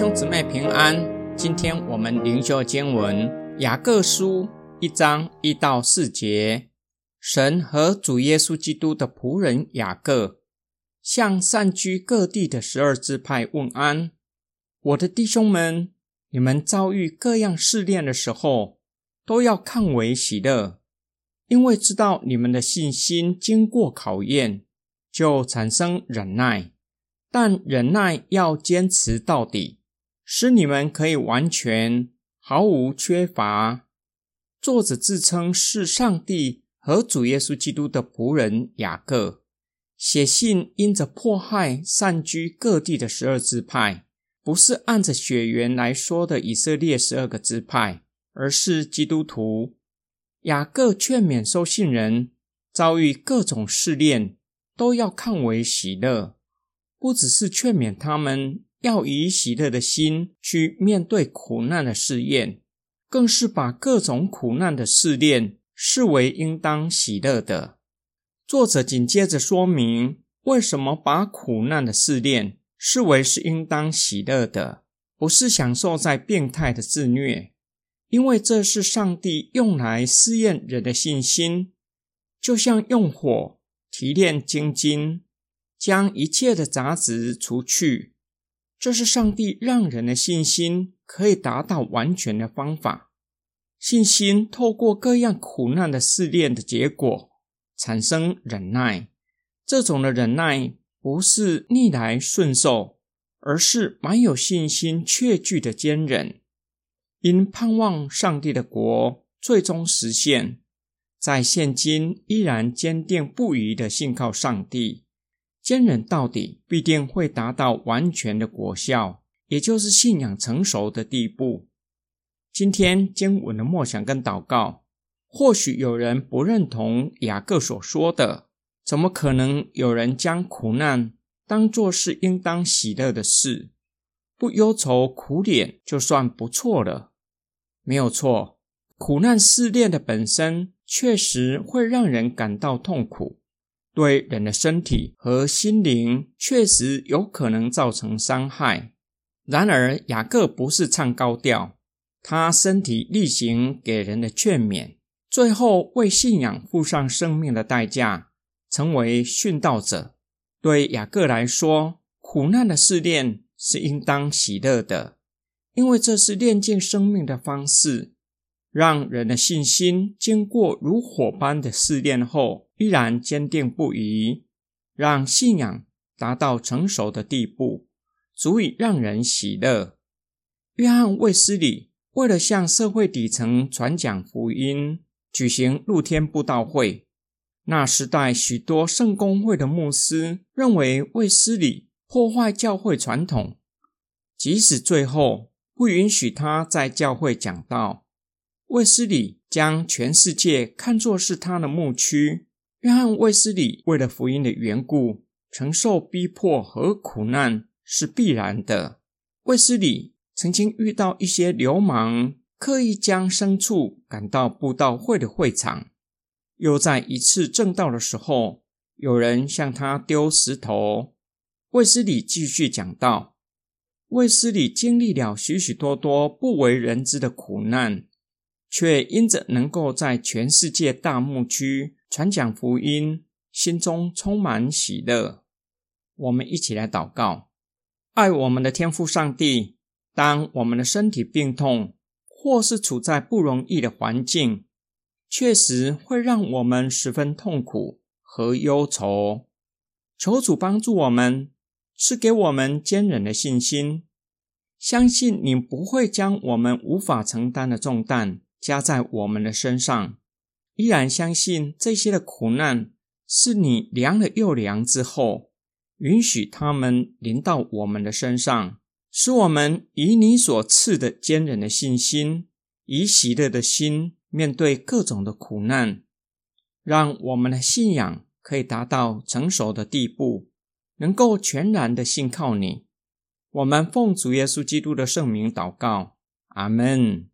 兄姊妹平安。今天我们灵修经文雅各书一章一到四节。神和主耶稣基督的仆人雅各，向散居各地的十二支派问安。我的弟兄们，你们遭遇各样试炼的时候，都要看为喜乐，因为知道你们的信心经过考验，就产生忍耐。但忍耐要坚持到底，使你们可以完全毫无缺乏。作者自称是上帝和主耶稣基督的仆人雅各，写信因着迫害散居各地的十二支派，不是按着血缘来说的以色列十二个支派，而是基督徒。雅各劝勉收信人，遭遇各种试炼，都要看为喜乐。不只是劝勉他们要以喜乐的心去面对苦难的试验，更是把各种苦难的试炼视为应当喜乐的。作者紧接着说明，为什么把苦难的试炼视为是应当喜乐的，不是享受在变态的自虐，因为这是上帝用来试验人的信心，就像用火提炼精金。将一切的杂质除去，这是上帝让人的信心可以达到完全的方法。信心透过各样苦难的试炼的结果，产生忍耐。这种的忍耐不是逆来顺受，而是满有信心、确据的坚忍。因盼望上帝的国最终实现，在现今依然坚定不移的信靠上帝。坚忍到底，必定会达到完全的果效，也就是信仰成熟的地步。今天经文的默想跟祷告，或许有人不认同雅各所说的，怎么可能有人将苦难当作是应当喜乐的事？不忧愁苦脸就算不错了。没有错，苦难试炼的本身确实会让人感到痛苦。对人的身体和心灵确实有可能造成伤害。然而，雅各不是唱高调，他身体力行给人的劝勉，最后为信仰付上生命的代价，成为殉道者。对雅各来说，苦难的试炼是应当喜乐的，因为这是炼净生命的方式。让人的信心经过如火般的试炼后，依然坚定不移，让信仰达到成熟的地步，足以让人喜乐。约翰卫斯理为了向社会底层传讲福音，举行露天布道会。那时代许多圣公会的牧师认为卫斯理破坏教会传统，即使最后不允许他在教会讲道。卫斯理将全世界看作是他的牧区。约翰卫斯理为了福音的缘故，承受逼迫和苦难是必然的。卫斯理曾经遇到一些流氓，刻意将牲畜赶到布道会的会场；又在一次正道的时候，有人向他丢石头。卫斯理继续讲道。卫斯理经历了许许多多不为人知的苦难。却因着能够在全世界大牧区传讲福音，心中充满喜乐。我们一起来祷告：爱我们的天父上帝，当我们的身体病痛，或是处在不容易的环境，确实会让我们十分痛苦和忧愁。求主帮助我们，赐给我们坚忍的信心，相信你不会将我们无法承担的重担。加在我们的身上，依然相信这些的苦难是你量了又量之后，允许他们临到我们的身上，使我们以你所赐的坚忍的信心，以喜乐的心面对各种的苦难，让我们的信仰可以达到成熟的地步，能够全然的信靠你。我们奉主耶稣基督的圣名祷告，阿门。